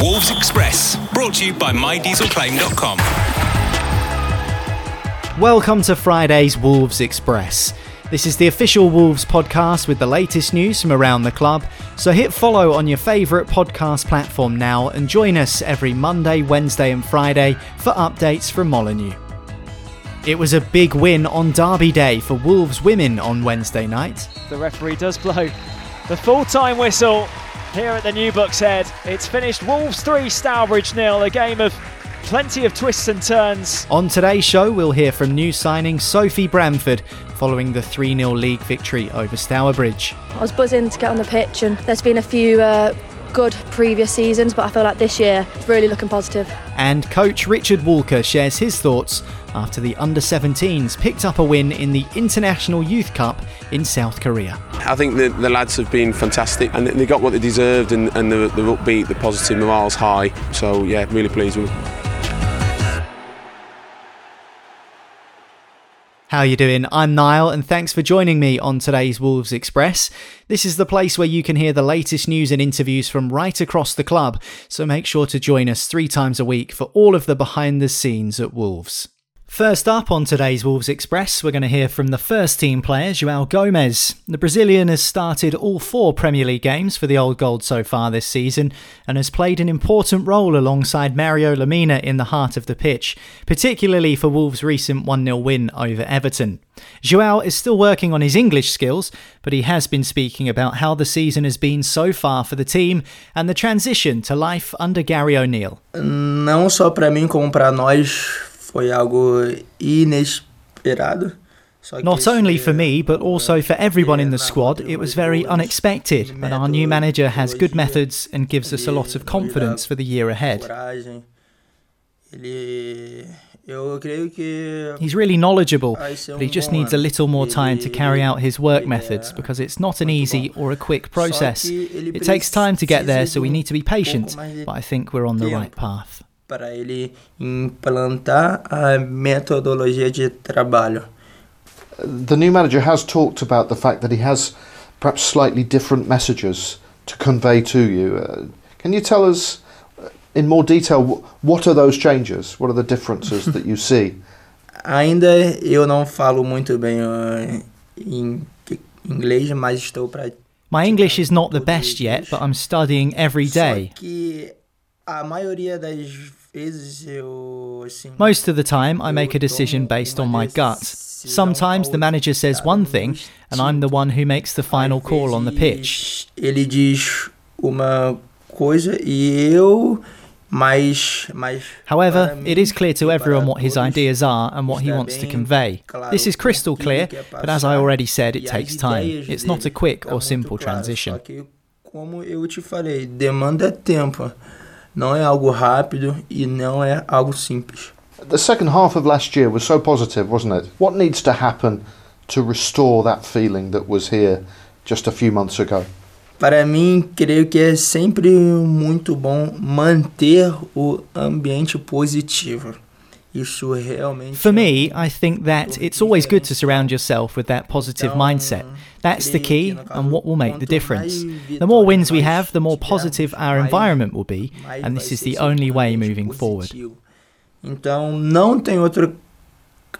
Wolves Express, brought to you by MyDieselClaim.com. Welcome to Friday's Wolves Express. This is the official Wolves podcast with the latest news from around the club. So hit follow on your favourite podcast platform now and join us every Monday, Wednesday, and Friday for updates from Molineux. It was a big win on Derby Day for Wolves women on Wednesday night. The referee does blow the full time whistle here at the New Bucks Head. It's finished Wolves 3, Stourbridge nil. A game of plenty of twists and turns. On today's show, we'll hear from new signing Sophie Bramford following the 3 0 league victory over Stourbridge. I was buzzing to get on the pitch, and there's been a few uh, good previous seasons, but I feel like this year it's really looking positive. And coach Richard Walker shares his thoughts after the under 17s picked up a win in the International Youth Cup in South Korea. I think the, the lads have been fantastic and they got what they deserved and, and they're, they're upbeat, the positive morale's high. So, yeah, really pleased with them. How you doing? I'm Niall and thanks for joining me on today's Wolves Express. This is the place where you can hear the latest news and interviews from right across the club, so make sure to join us 3 times a week for all of the behind the scenes at Wolves. First up on today's Wolves Express, we're going to hear from the first team player, João Gomes. The Brazilian has started all four Premier League games for the Old Gold so far this season and has played an important role alongside Mario Lemina in the heart of the pitch, particularly for Wolves' recent 1 0 win over Everton. João is still working on his English skills, but he has been speaking about how the season has been so far for the team and the transition to life under Gary O'Neil. Não só para mim, como para nós, foi algo inesperado. Not only for me, but also for everyone in the squad, it was very unexpected, but our new manager has good methods and gives us a lot of confidence for the year ahead. He's really knowledgeable, but he just needs a little more time to carry out his work methods because it's not an easy or a quick process. It takes time to get there, so we need to be patient, but I think we're on the right path. Para ele implantar a metodologia de trabalho. The new manager has talked about the fact that he has perhaps slightly different messages to convey to you. Uh, can you tell us in more detail what are those changes? What are the differences that you see? Ainda eu não falo muito bem uh, em inglês, mas estou para My English is not the best yet, but I'm studying every day. A maioria das vezes eu assim, Most of the time, I make a decision based on my gut. Sometimes the manager says one thing, and I'm the one who makes the final call on the pitch. Ele diz uma coisa e eu However, it is clear to everyone what his ideas are and what he wants to convey. This is crystal clear, but as I already said, it takes time. It's not a quick or simple transition. Como eu te falei, demanda tempo. Não é algo rápido e não é algo simples. The second half of last year was so positive, wasn't it? What needs to happen to restore that feeling that was here just a few months ago? para mim, creio que é sempre muito bom manter o ambiente positivo. For me, I think that it's always good to surround yourself with that positive mindset. That's the key and what will make the difference. The more wins we have, the more positive our environment will be, and this is the only way moving forward. Então, não tem outro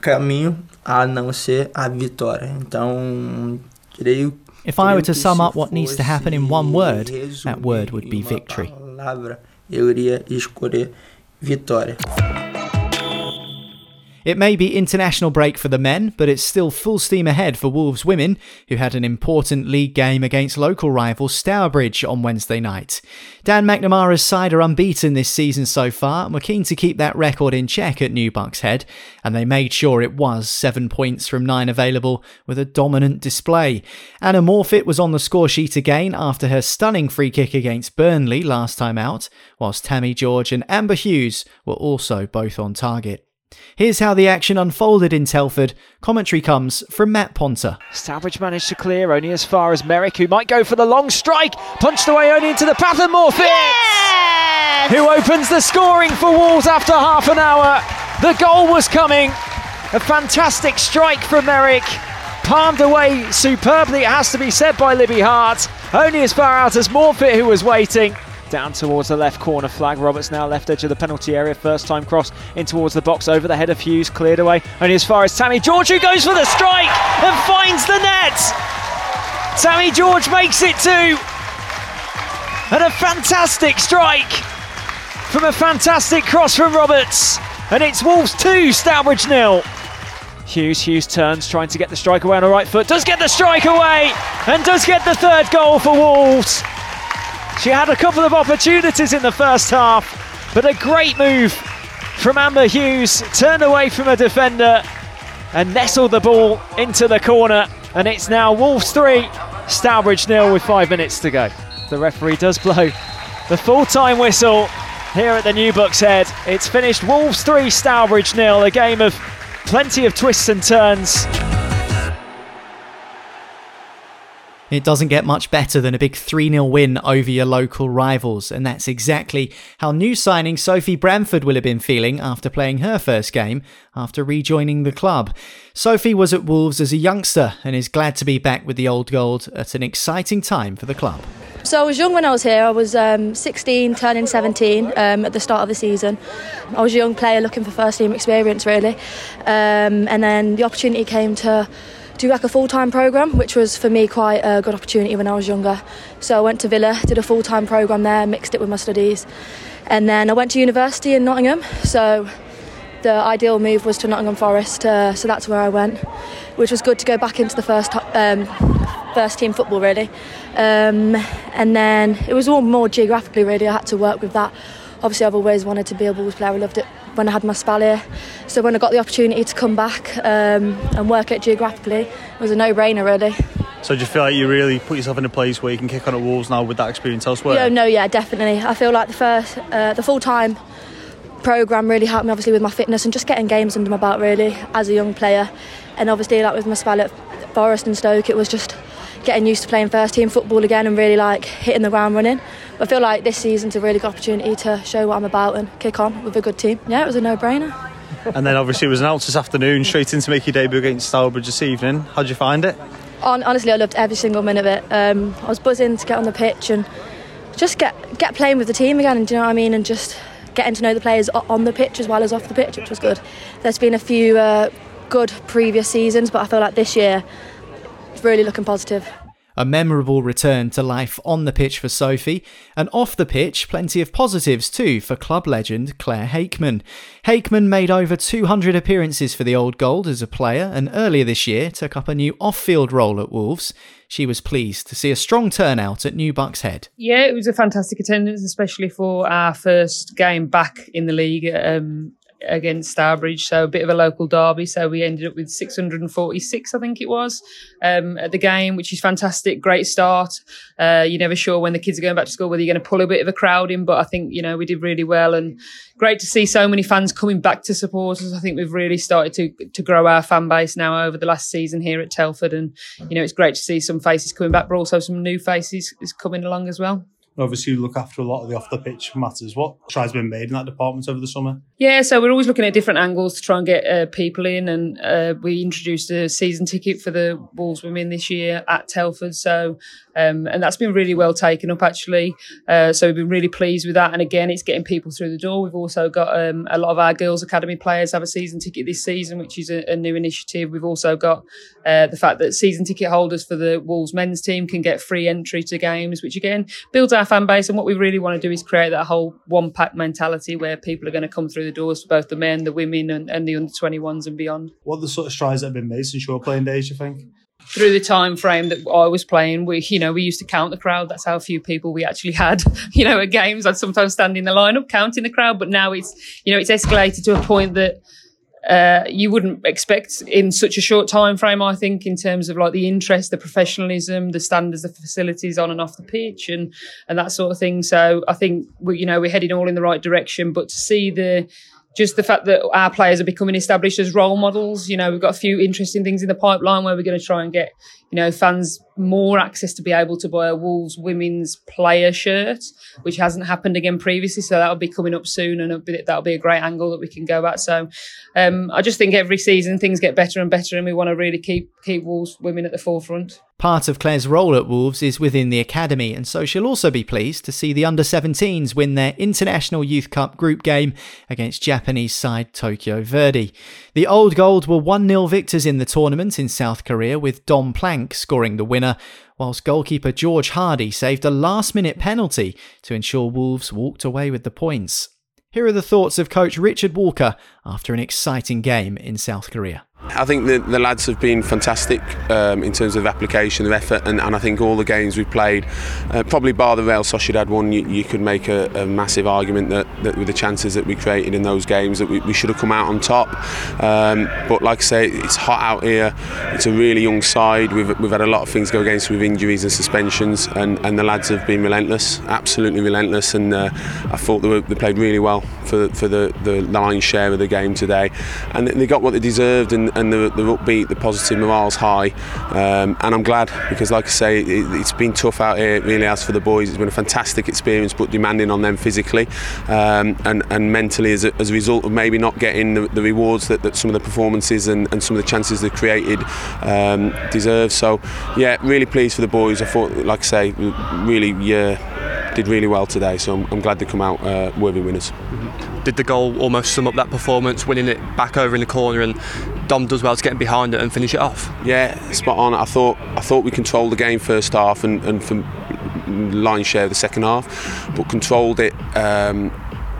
caminho a não ser a vitória. Então, creio If I were to sum up what needs to happen in one word, that word would be victory. Eu iria escolher vitória. It may be international break for the men, but it's still full steam ahead for Wolves women, who had an important league game against local rival Stourbridge on Wednesday night. Dan McNamara's side are unbeaten this season so far, and were keen to keep that record in check at New Bucks Head, and they made sure it was seven points from nine available with a dominant display. Anna Morphet was on the score sheet again after her stunning free kick against Burnley last time out, whilst Tammy George and Amber Hughes were also both on target. Here's how the action unfolded in Telford. Commentary comes from Matt Ponter. Savage managed to clear only as far as Merrick, who might go for the long strike. Punched away only into the path of Morphet, yes! who opens the scoring for Wolves after half an hour. The goal was coming. A fantastic strike from Merrick. Palmed away superbly, it has to be said by Libby Hart. Only as far out as Morphet, who was waiting down towards the left corner flag. Roberts now left edge of the penalty area. First time cross in towards the box over the head of Hughes. Cleared away only as far as Tammy George, who goes for the strike and finds the net. Tammy George makes it two. And a fantastic strike from a fantastic cross from Roberts. And it's Wolves 2, Stourbridge nil. Hughes, Hughes turns, trying to get the strike away on the right foot, does get the strike away, and does get the third goal for Wolves. She had a couple of opportunities in the first half, but a great move from Amber Hughes, turned away from a defender and nestled the ball into the corner. And it's now Wolves 3, Stourbridge nil with five minutes to go. The referee does blow the full time whistle here at the New Bucks Head. It's finished Wolves 3, Stourbridge nil, a game of plenty of twists and turns. It doesn't get much better than a big 3 0 win over your local rivals, and that's exactly how new signing Sophie Bramford will have been feeling after playing her first game after rejoining the club. Sophie was at Wolves as a youngster and is glad to be back with the Old Gold at an exciting time for the club. So I was young when I was here. I was um, 16, turning 17 um, at the start of the season. I was a young player looking for first team experience, really, um, and then the opportunity came to do like a full time programme, which was for me quite a good opportunity when I was younger. So I went to Villa, did a full time programme there, mixed it with my studies, and then I went to university in Nottingham. So the ideal move was to Nottingham Forest, uh, so that's where I went, which was good to go back into the first um, first team football really. Um, and then it was all more geographically really. I had to work with that. Obviously, I've always wanted to be a Wolves player. I loved it when I had my spell here. So when I got the opportunity to come back um, and work it geographically, it was a no-brainer really. So do you feel like you really put yourself in a place where you can kick on at Wolves now with that experience elsewhere? Yeah, no, yeah, definitely. I feel like the first, uh, the full-time program really helped me obviously with my fitness and just getting games under my belt really as a young player. And obviously like with my spell at Forest and Stoke, it was just getting used to playing first team football again and really like hitting the ground running. But I feel like this season's a really good opportunity to show what I'm about and kick on with a good team. Yeah, it was a no-brainer. and then obviously it was announced this afternoon, straight in to make your debut against Stourbridge this evening. How'd you find it? Honestly, I loved every single minute of it. Um, I was buzzing to get on the pitch and just get get playing with the team again. And do you know what I mean? And just getting to know the players on the pitch as well as off the pitch, which was good. There's been a few uh, good previous seasons, but I feel like this year really looking positive. A memorable return to life on the pitch for Sophie, and off the pitch, plenty of positives too for club legend Claire Hakeman. Hakeman made over 200 appearances for the Old Gold as a player, and earlier this year took up a new off field role at Wolves. She was pleased to see a strong turnout at New Bucks Head. Yeah, it was a fantastic attendance, especially for our first game back in the league. Um, against Stourbridge, so a bit of a local derby. So we ended up with 646, I think it was, um, at the game, which is fantastic. Great start. Uh, you're never sure when the kids are going back to school whether you're going to pull a bit of a crowd in, but I think you know we did really well and great to see so many fans coming back to support us. I think we've really started to to grow our fan base now over the last season here at Telford, and you know it's great to see some faces coming back, but also some new faces is coming along as well obviously you look after a lot of the off the pitch matters. What strides been made in that department over the summer? Yeah, so we're always looking at different angles to try and get uh, people in, and uh, we introduced a season ticket for the Wolves women this year at Telford. So um, and that's been really well taken up actually. Uh, so we've been really pleased with that. And again, it's getting people through the door. We've also got um, a lot of our girls' academy players have a season ticket this season, which is a, a new initiative. We've also got uh, the fact that season ticket holders for the Wolves men's team can get free entry to games, which again builds our fan base. And what we really want to do is create that whole one pack mentality where people are going to come through the doors for both the men, the women, and, and the under 21s and beyond. What are the sort of strides that have been made since your playing days, you think? Through the time frame that I was playing, we you know we used to count the crowd. That's how few people we actually had. You know, at games, I'd sometimes stand in the lineup counting the crowd, but now it's you know it's escalated to a point that. Uh, you wouldn't expect in such a short time frame, I think, in terms of like the interest, the professionalism, the standards, the facilities on and off the pitch, and and that sort of thing. So I think we, you know, we're heading all in the right direction. But to see the just the fact that our players are becoming established as role models. You know, we've got a few interesting things in the pipeline where we're going to try and get, you know, fans more access to be able to buy a Wolves women's player shirt, which hasn't happened again previously. So that'll be coming up soon and that'll be a great angle that we can go at. So um, I just think every season things get better and better and we want to really keep, keep Wolves women at the forefront. Part of Claire's role at Wolves is within the academy, and so she'll also be pleased to see the under 17s win their International Youth Cup group game against Japanese side Tokyo Verdy. The Old Gold were 1 0 victors in the tournament in South Korea, with Dom Plank scoring the winner, whilst goalkeeper George Hardy saved a last minute penalty to ensure Wolves walked away with the points. Here are the thoughts of coach Richard Walker after an exciting game in South Korea. I think the, the lads have been fantastic um, in terms of application, of effort, and, and I think all the games we've played, uh, probably bar the Real Sociedad one, you, you could make a, a, massive argument that, that with the chances that we created in those games, that we, we should have come out on top. Um, but like I say, it's hot out here. It's a really young side. We've, we've had a lot of things go against with injuries and suspensions, and, and the lads have been relentless, absolutely relentless. And uh, I thought they, were, they played really well for for the the lion's share of the game today, and they got what they deserved. And and the, the upbeat, the positive morale's high, um, and I'm glad because, like I say, it, has been tough out here. Really has for the boys. It's been a fantastic experience, but demanding on them physically um, and and mentally as a, as a result of maybe not getting the, the rewards that, that some of the performances and, and some of the chances they've created um, deserve. So, yeah, really pleased for the boys. I thought, like I say, really, yeah, did really well today. So I'm, I'm glad they come out uh, worthy winners. Mm-hmm did the goal almost sum up that performance, winning it back over in the corner, and Dom does well to get behind it and finish it off. Yeah, spot on. I thought I thought we controlled the game first half and, and for line share the second half, but controlled it. Um,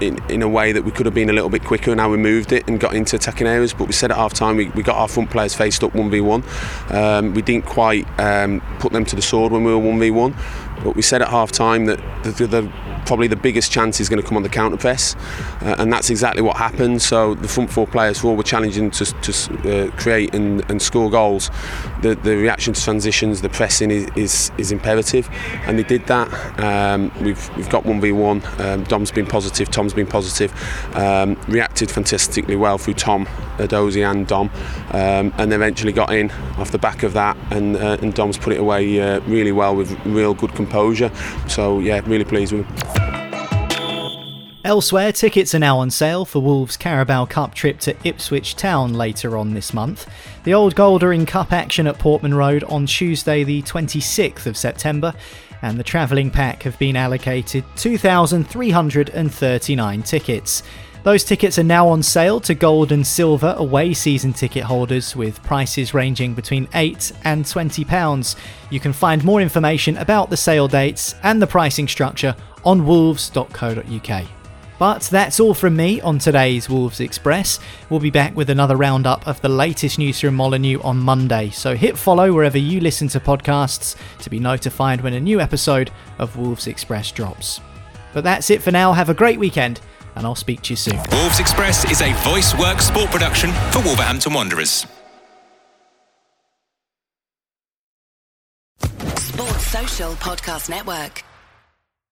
in, in, a way that we could have been a little bit quicker and how we moved it and got into attacking areas. But we said at half time we, we got our front players faced up 1v1. Um, we didn't quite um, put them to the sword when we were 1v1. But we said at half time that the, the, the probably the biggest chance is going to come on the counter press, uh, and that's exactly what happened. So the front four players all were challenging to, to uh, create and, and, score goals. The, the, reaction to transitions, the pressing is, is, is imperative, and they did that. Um, we've we've got one v one. Um, Dom's been positive, Tom's been positive. Um, reacted fantastically well through Tom, Adozi, and Dom, um, and eventually got in off the back of that, and uh, and Dom's put it away uh, really well with real good composure. So yeah, really pleased with him. Elsewhere, tickets are now on sale for Wolves' Carabao Cup trip to Ipswich Town later on this month. The Old Gold are in Cup action at Portman Road on Tuesday, the 26th of September, and the travelling pack have been allocated 2,339 tickets. Those tickets are now on sale to gold and silver away season ticket holders with prices ranging between 8 and 20 pounds. You can find more information about the sale dates and the pricing structure on wolves.co.uk. But that's all from me on today's Wolves Express. We'll be back with another roundup of the latest news from Molineux on Monday, so hit follow wherever you listen to podcasts to be notified when a new episode of Wolves Express drops. But that's it for now. Have a great weekend, and I'll speak to you soon. Wolves Express is a voice work sport production for Wolverhampton Wanderers. Sports Social Podcast Network.